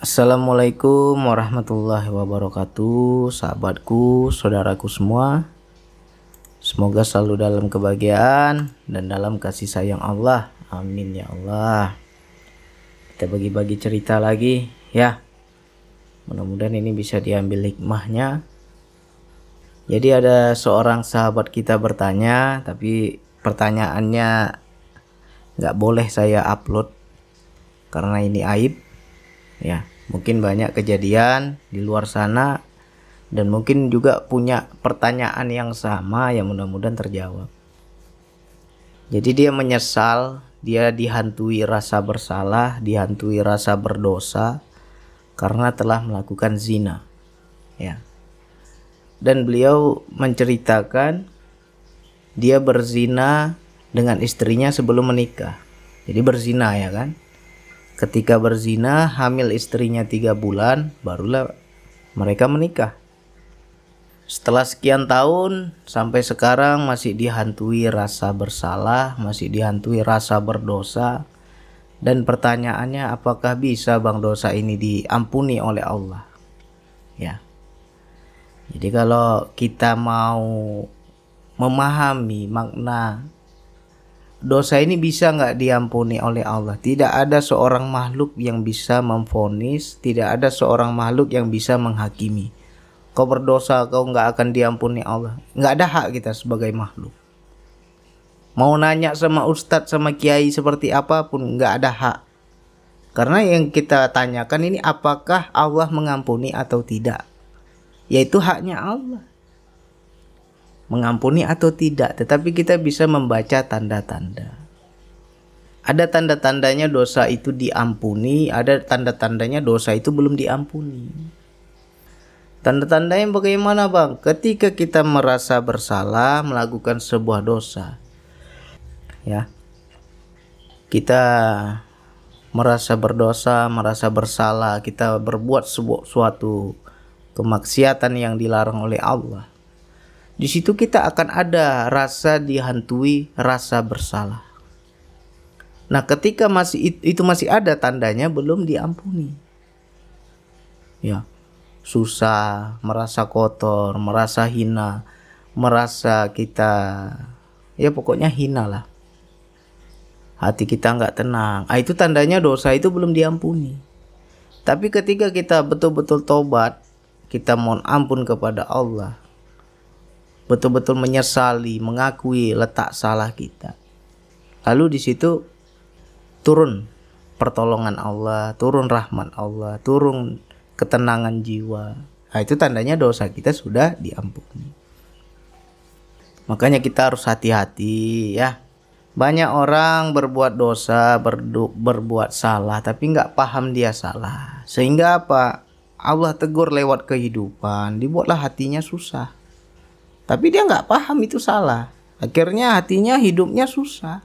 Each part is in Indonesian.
Assalamualaikum warahmatullahi wabarakatuh Sahabatku, saudaraku semua. Semoga selalu dalam kebahagiaan Dan dalam kasih sayang Allah. Amin ya Allah. Kita bagi-bagi cerita lagi Ya. Mudah-mudahan ini bisa diambil hikmahnya. Jadi ada seorang sahabat kita bertanya Tapi pertanyaannya nggak boleh saya upload Karena ini aib Ya mungkin banyak kejadian di luar sana dan mungkin juga punya pertanyaan yang sama yang mudah-mudahan terjawab. Jadi dia menyesal, dia dihantui rasa bersalah, dihantui rasa berdosa karena telah melakukan zina. Ya. Dan beliau menceritakan dia berzina dengan istrinya sebelum menikah. Jadi berzina ya kan? Ketika berzina, hamil istrinya tiga bulan, barulah mereka menikah. Setelah sekian tahun, sampai sekarang masih dihantui rasa bersalah, masih dihantui rasa berdosa. Dan pertanyaannya, apakah bisa bang dosa ini diampuni oleh Allah? Ya. Jadi kalau kita mau memahami makna dosa ini bisa nggak diampuni oleh Allah? Tidak ada seorang makhluk yang bisa memfonis, tidak ada seorang makhluk yang bisa menghakimi. Kau berdosa, kau nggak akan diampuni Allah. Nggak ada hak kita sebagai makhluk. Mau nanya sama ustadz, sama kiai seperti apa pun, nggak ada hak. Karena yang kita tanyakan ini apakah Allah mengampuni atau tidak? Yaitu haknya Allah mengampuni atau tidak, tetapi kita bisa membaca tanda-tanda. Ada tanda-tandanya dosa itu diampuni, ada tanda-tandanya dosa itu belum diampuni. Tanda-tandanya bagaimana, Bang? Ketika kita merasa bersalah melakukan sebuah dosa. Ya. Kita merasa berdosa, merasa bersalah, kita berbuat sebuah suatu kemaksiatan yang dilarang oleh Allah di situ kita akan ada rasa dihantui rasa bersalah. Nah, ketika masih itu masih ada tandanya belum diampuni. Ya. Susah, merasa kotor, merasa hina, merasa kita ya pokoknya hina lah. Hati kita nggak tenang. Ah, itu tandanya dosa itu belum diampuni. Tapi ketika kita betul-betul tobat, kita mohon ampun kepada Allah, betul-betul menyesali, mengakui letak salah kita. Lalu di situ turun pertolongan Allah, turun rahmat Allah, turun ketenangan jiwa. Nah, itu tandanya dosa kita sudah diampuni. Makanya kita harus hati-hati ya. Banyak orang berbuat dosa, berdu, berbuat salah, tapi nggak paham dia salah. Sehingga apa? Allah tegur lewat kehidupan, dibuatlah hatinya susah. Tapi dia nggak paham itu salah. Akhirnya hatinya hidupnya susah.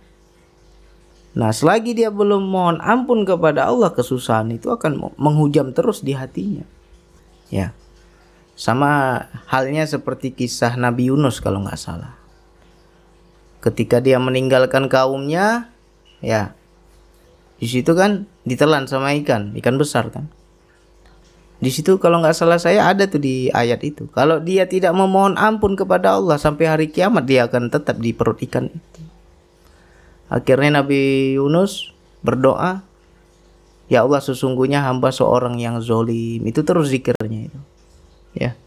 Nah, selagi dia belum mohon ampun kepada Allah, kesusahan itu akan menghujam terus di hatinya. Ya. Sama halnya seperti kisah Nabi Yunus kalau nggak salah. Ketika dia meninggalkan kaumnya, ya. Di situ kan ditelan sama ikan, ikan besar kan. Di situ kalau nggak salah saya ada tuh di ayat itu. Kalau dia tidak memohon ampun kepada Allah sampai hari kiamat dia akan tetap di perut ikan itu. Akhirnya Nabi Yunus berdoa, Ya Allah sesungguhnya hamba seorang yang zolim. Itu terus zikirnya itu. Ya.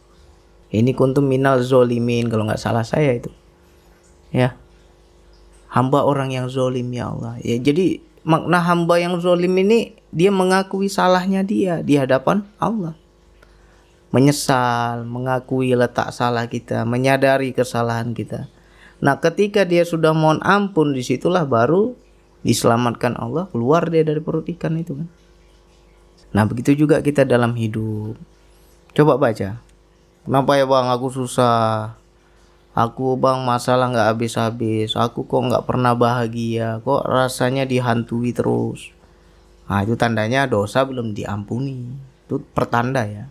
Ini kuntum minal zolimin kalau nggak salah saya itu. Ya. Hamba orang yang zolim ya Allah. Ya jadi makna hamba yang zolim ini dia mengakui salahnya dia di hadapan Allah. Menyesal, mengakui letak salah kita, menyadari kesalahan kita. Nah, ketika dia sudah mohon ampun, di situlah baru diselamatkan Allah keluar dia dari perut ikan itu kan. Nah, begitu juga kita dalam hidup. Coba baca. Kenapa ya bang aku susah? Aku bang masalah nggak habis-habis. Aku kok nggak pernah bahagia. Kok rasanya dihantui terus. Nah, itu tandanya dosa belum diampuni. Itu pertanda ya.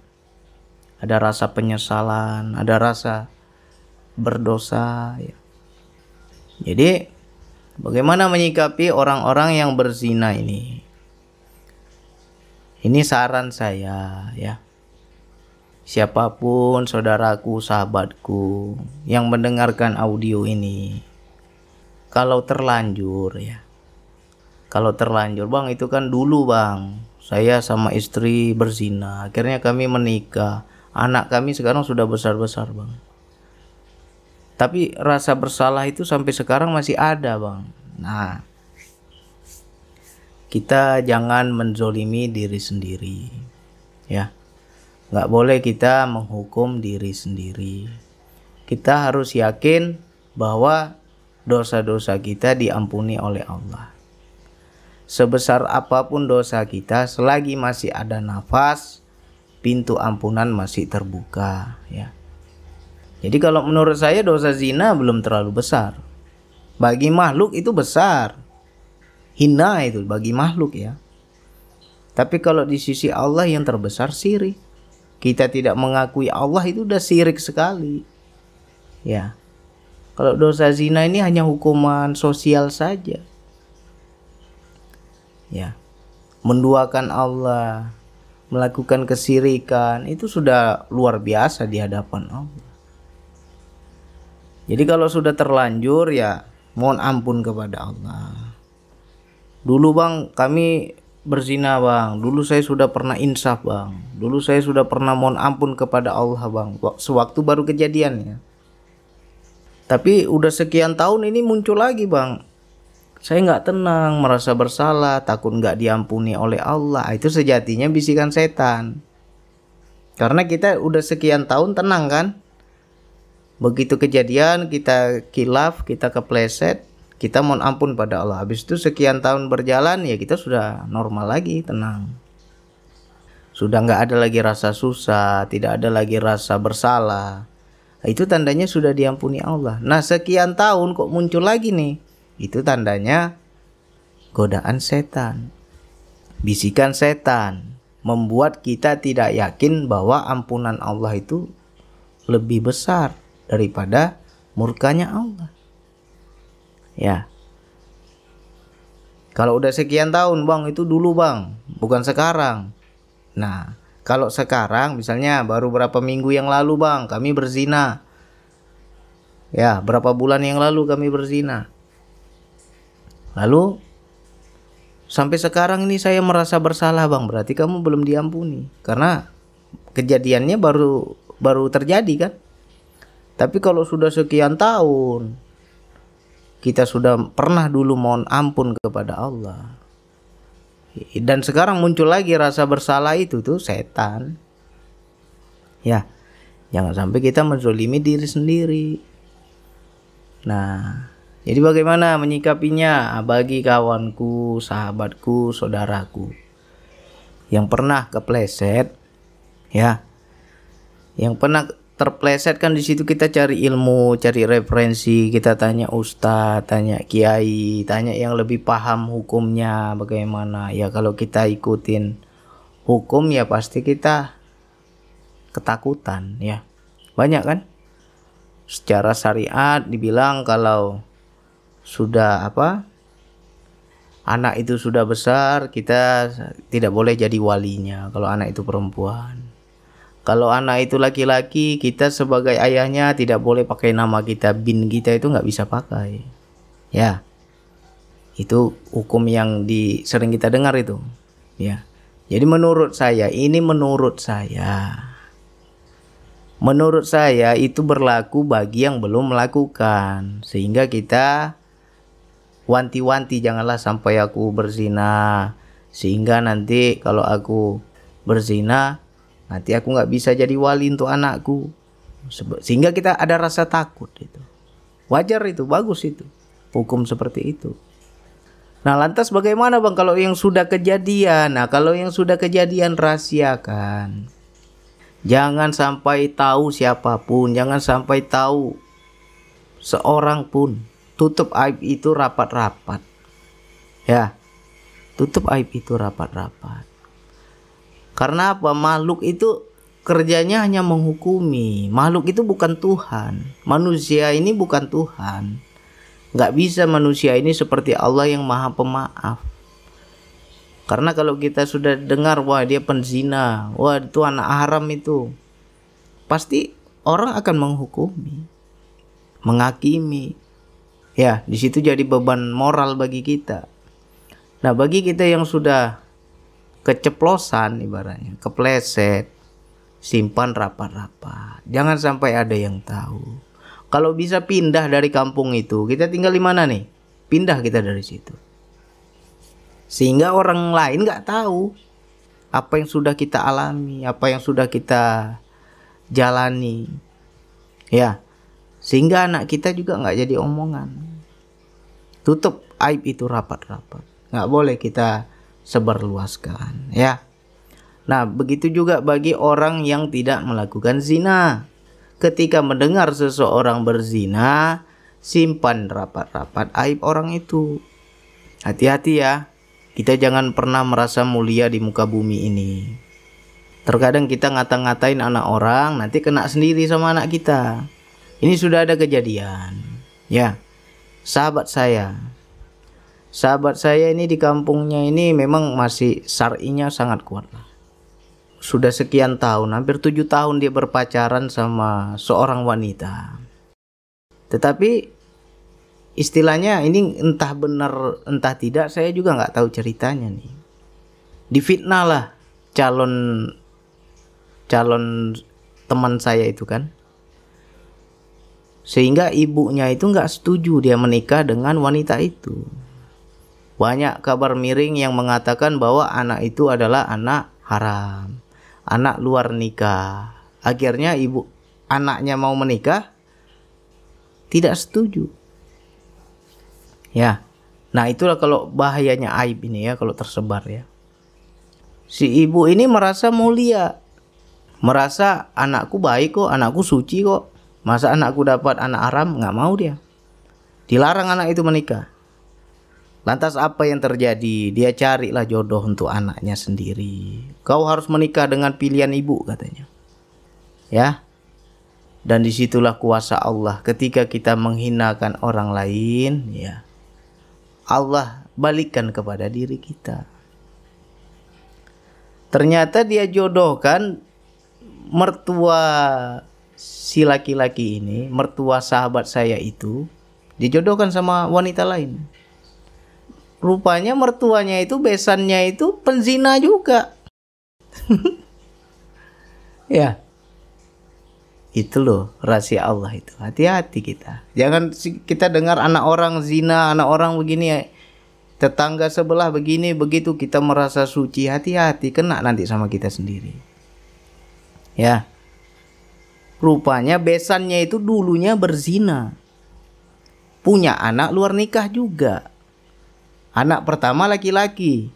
Ada rasa penyesalan, ada rasa berdosa ya. Jadi bagaimana menyikapi orang-orang yang berzina ini? Ini saran saya ya. Siapa pun saudaraku, sahabatku yang mendengarkan audio ini, kalau terlanjur ya, kalau terlanjur bang itu kan dulu bang, saya sama istri berzina, akhirnya kami menikah, anak kami sekarang sudah besar-besar bang. Tapi rasa bersalah itu sampai sekarang masih ada bang. Nah, kita jangan menzolimi diri sendiri ya. Nggak boleh kita menghukum diri sendiri. Kita harus yakin bahwa dosa-dosa kita diampuni oleh Allah sebesar apa pun dosa kita selagi masih ada nafas pintu ampunan masih terbuka ya jadi kalau menurut saya dosa zina belum terlalu besar bagi makhluk itu besar hina itu bagi makhluk ya. Tapi kalau di sisi Allah yang terbesar sirik. Kita tidak mengakui Allah itu udah sirik sekali. Ya. Kalau dosa zina ini hanya hukuman sosial saja. Ya. Menduakan Allah, melakukan kesirikan itu sudah luar biasa di hadapan Allah. Jadi kalau sudah terlanjur ya mohon ampun kepada Allah. Dulu bang kami berzina bang. Dulu saya sudah pernah insaf bang. Dulu saya sudah pernah mohon ampun kepada Allah bang. Sewaktu baru kejadian ya. Tapi udah sekian tahun ini muncul lagi bang. Saya nggak tenang, merasa bersalah, takut nggak diampuni oleh Allah. Itu sejatinya bisikan setan. Karena kita udah sekian tahun tenang kan. Begitu kejadian kita kilaf, kita kepleset, kita mohon ampun pada Allah. Habis itu sekian tahun berjalan ya kita sudah normal lagi, tenang. Sudah nggak ada lagi rasa susah, tidak ada lagi rasa bersalah. Itu tandanya sudah diampuni Allah. Nah sekian tahun kok muncul lagi nih? Itu tandanya godaan setan. Bisikan setan membuat kita tidak yakin bahwa ampunan Allah itu lebih besar daripada murkanya Allah. Ya. Kalau udah sekian tahun, Bang, itu dulu, Bang, bukan sekarang. Nah, kalau sekarang misalnya baru berapa minggu yang lalu, Bang, kami berzina. Ya, berapa bulan yang lalu kami berzina. Lalu sampai sekarang ini saya merasa bersalah, Bang. Berarti kamu belum diampuni karena kejadiannya baru baru terjadi kan? Tapi kalau sudah sekian tahun, kita sudah pernah dulu mohon ampun kepada Allah dan sekarang muncul lagi rasa bersalah itu tuh setan ya jangan sampai kita menzolimi diri sendiri nah jadi bagaimana menyikapinya bagi kawanku sahabatku saudaraku yang pernah kepleset ya yang pernah terpleset kan di situ kita cari ilmu, cari referensi, kita tanya ustadz, tanya kiai, tanya yang lebih paham hukumnya bagaimana. Ya kalau kita ikutin hukum ya pasti kita ketakutan ya. Banyak kan? Secara syariat dibilang kalau sudah apa? Anak itu sudah besar, kita tidak boleh jadi walinya kalau anak itu perempuan kalau anak itu laki-laki, kita sebagai ayahnya tidak boleh pakai nama kita, bin kita itu nggak bisa pakai. Ya, itu hukum yang di, sering kita dengar itu. Ya, jadi menurut saya ini menurut saya, menurut saya itu berlaku bagi yang belum melakukan, sehingga kita wanti-wanti janganlah sampai aku berzina, sehingga nanti kalau aku berzina nanti aku nggak bisa jadi wali untuk anakku. Sehingga kita ada rasa takut itu. Wajar itu bagus itu. Hukum seperti itu. Nah lantas bagaimana bang kalau yang sudah kejadian? Nah kalau yang sudah kejadian rahasiakan. Jangan sampai tahu siapa pun jangan sampai tahu seorang pun tutup aib itu rapat-rapat ya tutup aib itu rapat-rapat karena apa? Makhluk itu kerjanya hanya menghukumi. Makhluk itu bukan Tuhan. Manusia ini bukan Tuhan. Gak bisa manusia ini seperti Allah yang maha pemaaf. Karena kalau kita sudah dengar wah dia penzina, wah itu anak haram itu. Pasti orang akan menghukumi, menghakimi. Ya, di situ jadi beban moral bagi kita. Nah, bagi kita yang sudah keceplosan ibaratnya, kepleset, simpan rapat-rapat. Jangan sampai ada yang tahu. Kalau bisa pindah dari kampung itu, kita tinggal di mana nih? Pindah kita dari situ sehingga orang lain nggak tahu apa yang sudah kita alami, apa yang sudah kita jalani, ya, sehingga anak kita juga nggak jadi omongan. Tutup aib itu rapat-rapat, nggak boleh kita sebarluaskan, ya. Nah, begitu juga bagi orang yang tidak melakukan zina. Ketika mendengar seseorang berzina, simpan rapat-rapat aib orang itu. Hati-hati ya. Kita jangan pernah merasa mulia di muka bumi ini. Terkadang kita ngata-ngatain anak orang, nanti kena sendiri sama anak kita. Ini sudah ada kejadian. Ya, sahabat saya. Sahabat saya ini di kampungnya ini memang masih syar'inya sangat kuat. Sudah sekian tahun, hampir tujuh tahun dia berpacaran sama seorang wanita. Tetapi istilahnya ini entah benar entah tidak saya juga nggak tahu ceritanya nih difitnah lah calon calon teman saya itu kan sehingga ibunya itu nggak setuju dia menikah dengan wanita itu banyak kabar miring yang mengatakan bahwa anak itu adalah anak haram anak luar nikah akhirnya ibu anaknya mau menikah tidak setuju Ya. Nah, itulah kalau bahayanya aib ini ya kalau tersebar ya. Si ibu ini merasa mulia. Merasa anakku baik kok, anakku suci kok. Masa anakku dapat anak haram? Nggak mau dia. Dilarang anak itu menikah. Lantas apa yang terjadi? Dia carilah jodoh untuk anaknya sendiri. Kau harus menikah dengan pilihan ibu katanya. Ya. Dan di situlah kuasa Allah ketika kita menghinakan orang lain, ya Allah balikan kepada diri kita. Ternyata dia jodohkan mertua si laki-laki ini, mertua sahabat saya itu, dijodohkan sama wanita lain. Rupanya mertuanya itu besannya itu penzina juga. ya. Itu loh rahasia Allah itu. Hati-hati kita. Jangan kita dengar anak orang zina, anak orang begini tetangga sebelah begini begitu kita merasa suci. Hati-hati kena nanti sama kita sendiri. Ya. Rupanya besannya itu dulunya berzina. Punya anak luar nikah juga. Anak pertama laki-laki.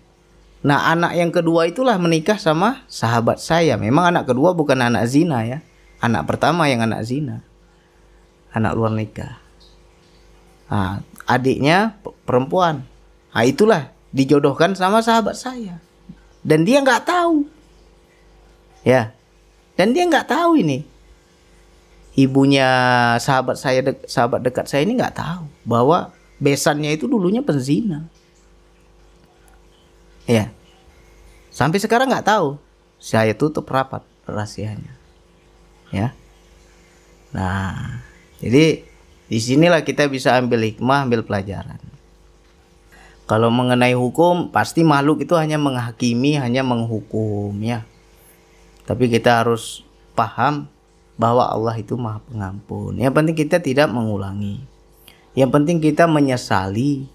Nah, anak yang kedua itulah menikah sama sahabat saya. Memang anak kedua bukan anak zina ya anak pertama yang anak zina anak luar nikah nah, adiknya perempuan nah itulah dijodohkan sama sahabat saya dan dia nggak tahu ya dan dia nggak tahu ini ibunya sahabat saya de sahabat dekat saya ini nggak tahu bahwa besannya itu dulunya penzina. Ya sampai sekarang nggak tahu. Saya tutup rapat rahasianya. Ya. Nah jadi di sinilah kita bisa ambil hikmah ambil pelajaran. Kalau mengenai hukum pasti makhluk itu hanya menghakimi hanya menghukum ya. Tapi kita harus paham bahwa Allah itu maha pengampun. Yang penting kita tidak mengulangi. Yang penting kita menyesali.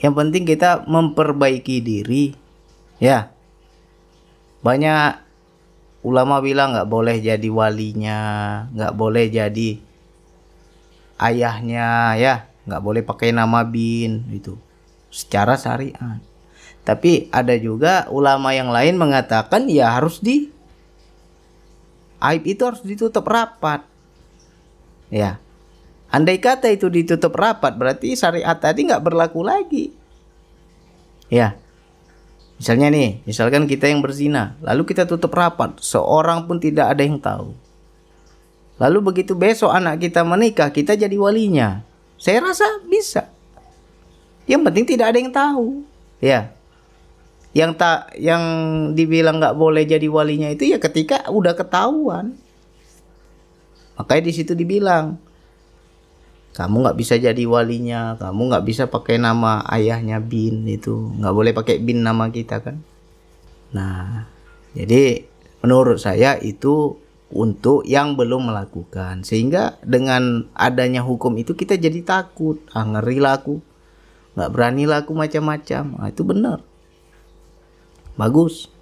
Yang penting kita memperbaiki diri. Ya. Banyak ulama bilang nggak boleh jadi walinya nggak boleh jadi ayahnya ya. Nggak boleh pakai nama bin itu secara syariat. Tapi ada juga ulama yang lain mengatakan ya harus di aib itu harus ditutup rapat ya andai kata itu ditutup rapat berarti syariat tadi nggak berlaku lagi ya Misalnya nih, misalkan kita yang berzina, lalu kita tutup rapat, seorang pun tidak ada yang tahu. Lalu begitu besok anak kita menikah, kita jadi walinya. Saya rasa bisa. Yang penting tidak ada yang tahu. Ya. Yang tak yang dibilang nggak boleh jadi walinya itu ya ketika udah ketahuan. Makanya di situ dibilang kamu nggak bisa jadi walinya kamu nggak bisa pakai nama ayahnya bin itu nggak boleh pakai bin nama kita kan. Nah jadi menurut saya itu untuk yang belum melakukan. Sehingga dengan adanya hukum itu kita jadi takut. Ah ngeri lah aku. Nggak berani lah aku macam-macam. Nah, itu benar bagus.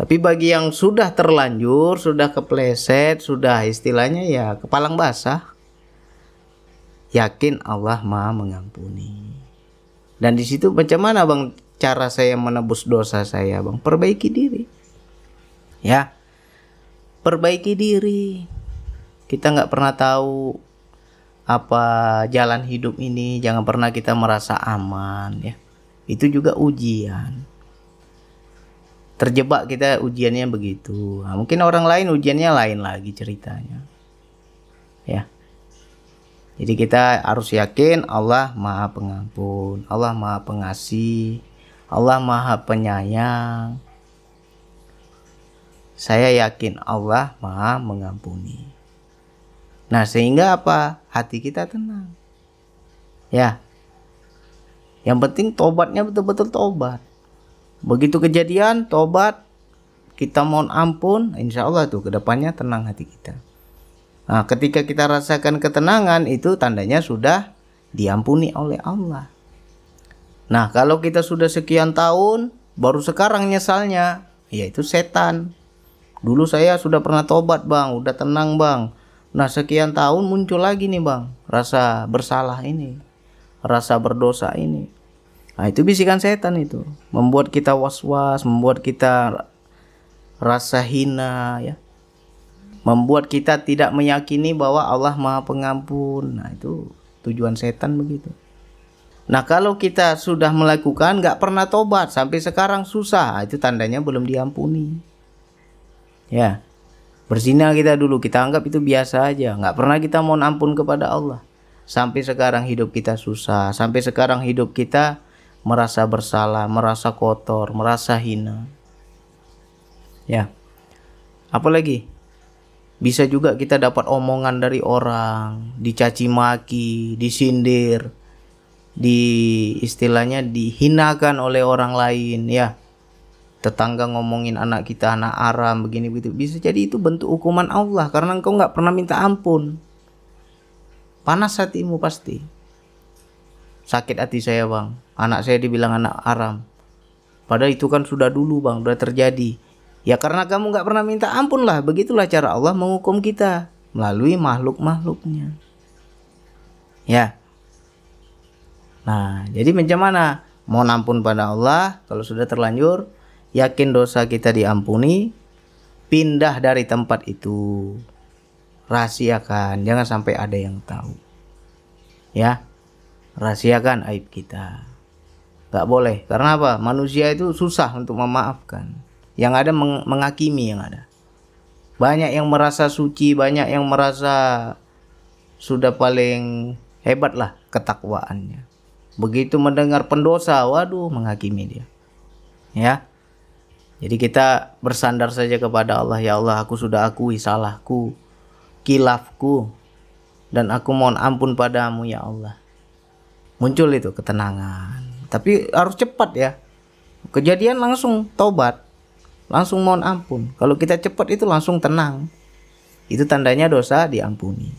Tapi bagi yang sudah terlanjur, sudah kepleset, sudah istilahnya ya kepalang basah, yakin Allah Maha mengampuni. Dan di situ macam mana Bang cara saya menebus dosa saya, Bang? Perbaiki diri. Ya. Perbaiki diri. Kita nggak pernah tahu apa jalan hidup ini, jangan pernah kita merasa aman ya. Itu juga ujian terjebak kita ujiannya begitu. Nah, mungkin orang lain ujiannya lain lagi ceritanya. Ya. Jadi kita harus yakin Allah maha pengampun Allah maha pengasih Allah maha penyayang. Saya yakin Allah maha mengampuni. Nah sehingga apa? Hati kita tenang. Ya. Yang penting tobatnya betul-betul tobat Begitu kejadian, tobat, kita mohon ampun, insya Allah tuh ke depannya tenang hati kita. Nah, ketika kita rasakan ketenangan itu tandanya sudah diampuni oleh Allah. Nah, kalau kita sudah sekian tahun, baru sekarang nyesalnya, yaitu setan. Dulu saya sudah pernah tobat bang, udah tenang bang. Nah sekian tahun muncul lagi nih bang, rasa bersalah ini, rasa berdosa ini. Nah, itu bisikan setan itu, membuat kita was-was, membuat kita rasa hina ya. Membuat kita tidak meyakini bahwa Allah Maha Pengampun. Nah, itu tujuan setan begitu. Nah, kalau kita sudah melakukan nggak pernah tobat sampai sekarang susah, nah, itu tandanya belum diampuni. Ya. Berzina kita dulu, kita anggap itu biasa aja, nggak pernah kita mohon ampun kepada Allah. Sampai sekarang hidup kita susah, sampai sekarang hidup kita merasa bersalah, merasa kotor, merasa hina. Ya. Apalagi bisa juga kita dapat omongan dari orang, dicaci maki, disindir, di istilahnya dihinakan oleh orang lain ya. Tetangga ngomongin anak kita anak aram begini begitu. Bisa jadi itu bentuk hukuman Allah karena engkau nggak pernah minta ampun. Panas hatimu pasti. Sakit hati saya bang anak saya dibilang anak aram padahal itu kan sudah dulu bang sudah terjadi. Ya karena kamu nggak pernah minta ampun lah. Begitulah cara Allah menghukum kita. Melalui makhluk-makhluknya. Ya. Nah jadi macam mana? Mohon ampun pada Allah. Kalau sudah terlanjur yakin dosa kita diampuni. Pindah dari tempat itu. Rahasiakan. Jangan sampai ada yang tahu. Ya. Rahasiakan aib kita nggak boleh. Karena apa? Manusia itu susah untuk memaafkan. Yang ada meng menghakimi yang ada. Banyak yang merasa suci banyak yang merasa sudah paling hebat lah ketakwaannya. Begitu mendengar pendosa waduh menghakimi dia. Ya. Jadi kita bersandar saja kepada Allah ya Allah aku sudah akui salahku kilafku dan aku mohon ampun padamu ya Allah. Muncul itu ketenangan tapi harus cepat ya. Kejadian langsung tobat langsung mohon ampun. Kalau kita cepat itu langsung tenang. Itu tandanya dosa diampuni.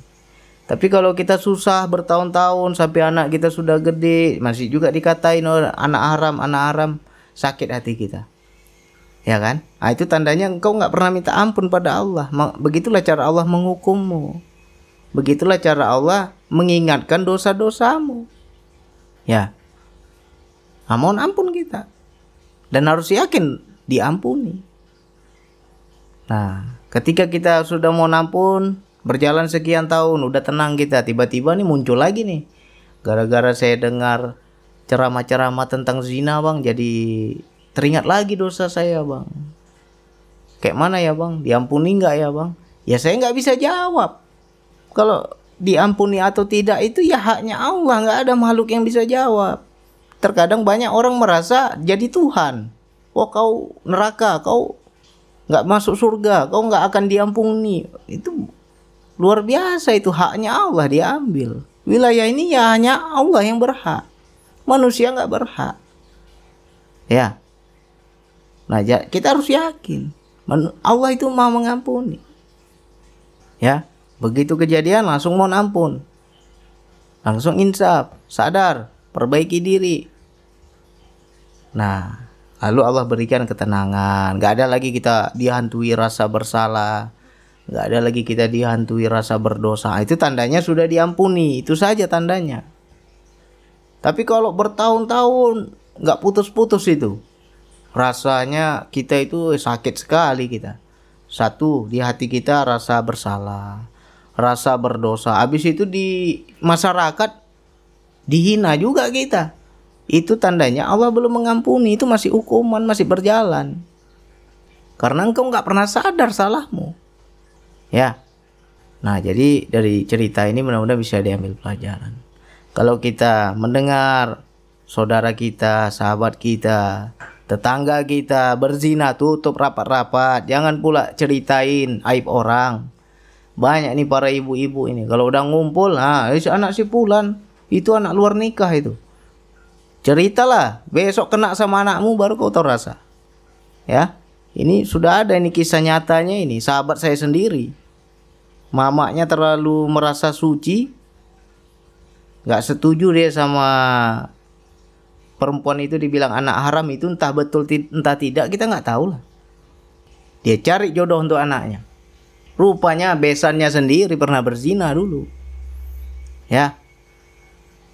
Tapi kalau kita susah bertahun-tahun sampai anak kita sudah gede masih juga dikatain oh, anak haram anak haram sakit hati kita. Ya kan? Nah, itu tandanya engkau nggak pernah minta ampun pada Allah. Begitulah cara Allah menghukummu. Begitulah cara Allah mengingatkan dosa-dosamu. Ya Nah, mohon ampun kita. Dan harus yakin diampuni. Nah, ketika kita sudah mohon ampun, berjalan sekian tahun, udah tenang kita, tiba-tiba nih muncul lagi nih. Gara-gara saya dengar ceramah-ceramah tentang zina, Bang, jadi teringat lagi dosa saya, Bang. Kayak mana ya, Bang? Diampuni nggak ya, Bang? Ya saya nggak bisa jawab. Kalau diampuni atau tidak itu ya haknya Allah, nggak ada makhluk yang bisa jawab terkadang banyak orang merasa jadi Tuhan. oh kau neraka kau nggak masuk surga kau nggak akan diampuni. Itu luar biasa itu haknya Allah diambil. Wilayah ini ya hanya Allah yang berhak. Manusia nggak berhak. Ya. Nah kita harus yakin. Allah itu mau mengampuni. Ya begitu kejadian langsung mohon ampun. Langsung insaf sadar perbaiki diri nah lalu Allah berikan ketenangan nggak ada lagi kita dihantui rasa bersalah nggak ada lagi kita dihantui rasa berdosa itu tandanya sudah diampuni itu saja tandanya tapi kalau bertahun-tahun nggak putus-putus itu, rasanya kita itu sakit sekali kita. Satu di hati kita rasa bersalah, rasa berdosa. Habis itu di masyarakat dihina juga kita. Itu tandanya Allah belum mengampuni, itu masih hukuman, masih berjalan. Karena engkau nggak pernah sadar salahmu. Ya. Nah, jadi dari cerita ini mudah-mudahan bisa diambil pelajaran. Kalau kita mendengar saudara kita, sahabat kita, tetangga kita berzina, tutup rapat-rapat. Jangan pula ceritain aib orang. Banyak nih para ibu-ibu ini. Kalau udah ngumpul, nah, anak si Pulan, itu anak luar nikah itu. Ceritalah, besok kena sama anakmu baru kau tahu rasa. Ya, ini sudah ada ini kisah nyatanya ini, sahabat saya sendiri. Mamanya terlalu merasa suci, nggak setuju dia sama perempuan itu dibilang anak haram itu entah betul entah tidak kita nggak tahu lah dia cari jodoh untuk anaknya rupanya besannya sendiri pernah berzina dulu ya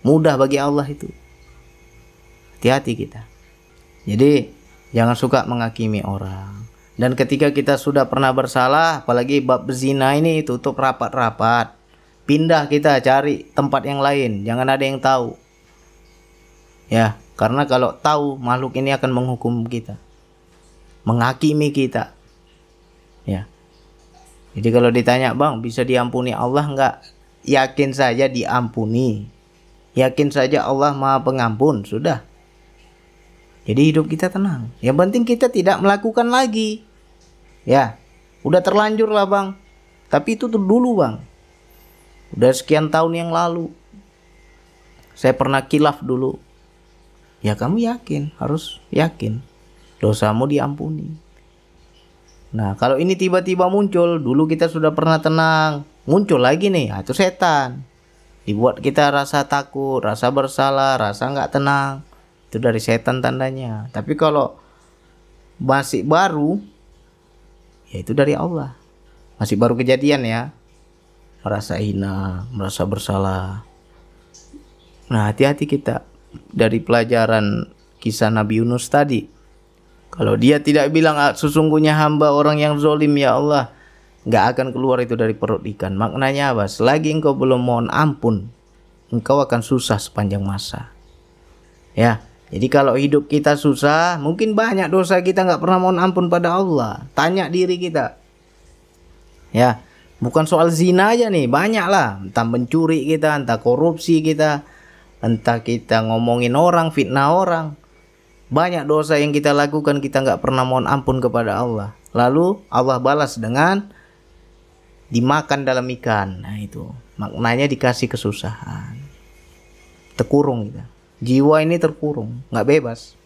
mudah bagi Allah itu hati-hati kita. Jadi jangan suka menghakimi orang. Dan ketika kita sudah pernah bersalah apalagi bab berzina ini tutup rapat-rapat pindah kita cari tempat yang lain. Jangan ada yang tahu. Ya karena kalau tahu makhluk ini akan menghukum kita. Menghakimi kita. Ya. Jadi kalau ditanya bang bisa diampuni Allah enggak yakin saja diampuni. Yakin saja Allah maha pengampun sudah jadi hidup kita tenang yang penting kita tidak melakukan lagi ya udah terlanjur lah bang tapi itu tuh dulu bang Udah sekian tahun yang lalu. Saya pernah kilaf dulu. Ya kamu yakin, harus yakin. Dosamu diampuni. Nah kalau ini tiba-tiba muncul, dulu kita sudah pernah tenang. Muncul lagi nih, ah, itu setan. Dibuat kita rasa takut, rasa bersalah, rasa nggak tenang. Itu dari setan tandanya. Tapi kalau masih baru, ya itu dari Allah. Masih baru kejadian ya merasa hina, merasa bersalah. Nah, hati-hati kita dari pelajaran kisah Nabi Yunus tadi. Kalau dia tidak bilang ah, sesungguhnya hamba orang yang zolim ya Allah, nggak akan keluar itu dari perut ikan. Maknanya apa? Selagi engkau belum mohon ampun, engkau akan susah sepanjang masa. Ya, jadi kalau hidup kita susah, mungkin banyak dosa kita nggak pernah mohon ampun pada Allah. Tanya diri kita. Ya, Bukan soal zina aja nih, banyak lah. Entah mencuri kita, entah korupsi kita, entah kita ngomongin orang, fitnah orang. Banyak dosa yang kita lakukan kita nggak pernah mohon ampun kepada Allah. Lalu Allah balas dengan dimakan dalam ikan. Nah itu maknanya dikasih kesusahan. Terkurung kita. Jiwa ini terkurung, nggak bebas.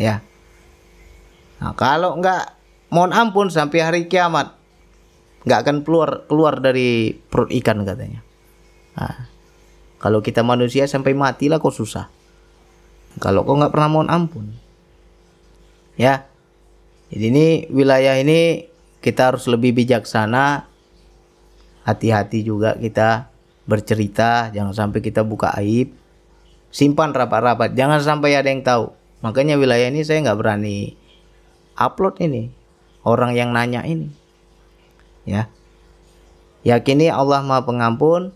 Ya. Nah, kalau nggak mohon ampun sampai hari kiamat, nggak akan keluar keluar dari perut ikan katanya. Nah, kalau kita manusia sampai mati lah kok susah. Kalau kau nggak pernah mohon ampun, ya. Jadi ini wilayah ini kita harus lebih bijaksana, hati-hati juga kita bercerita, jangan sampai kita buka aib, simpan rapat-rapat, jangan sampai ada yang tahu. Makanya wilayah ini saya nggak berani upload ini, orang yang nanya ini. Ya. Yakini Allah maha pengampun.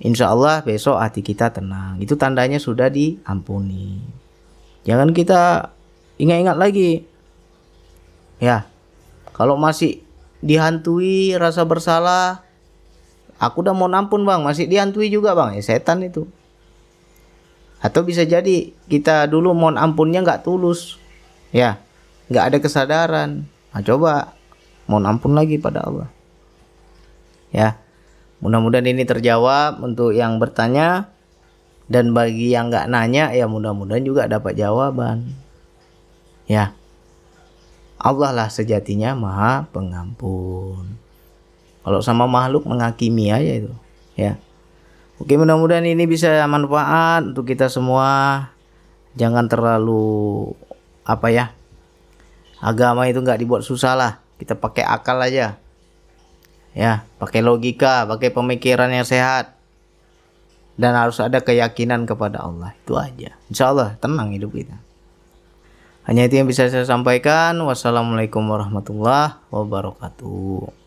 Insya Allah besok hati kita tenang. Itu tandanya sudah diampuni. Jangan kita ingat-ingat lagi. Ya. Kalau masih dihantui rasa bersalah aku udah mau ampun bang. Masih dihantui juga bang. Ya setan itu atau bisa jadi kita dulu mohon ampunnya nggak tulus. Ya nggak ada kesadaran. Nah, coba mohon ampun lagi pada Allah. Ya mudah-mudahan ini terjawab untuk yang bertanya. Dan bagi yang nggak nanya ya mudah-mudahan juga dapat jawaban. Ya Allah lah sejatinya maha pengampun. Kalau sama makhluk menghakimi aja itu. Ya oke mudah-mudahan ini bisa manfaat untuk kita semua. Jangan terlalu apa ya agama itu nggak dibuat susah lah. Kita pakai akal aja. Ya pakai logika pakai pemikiran yang sehat. Dan harus ada keyakinan kepada Allah. Itu aja. Insya Allah tenang hidup kita. Hanya itu yang bisa saya sampaikan. Wassalamualaikum warahmatullahi wabarakatuh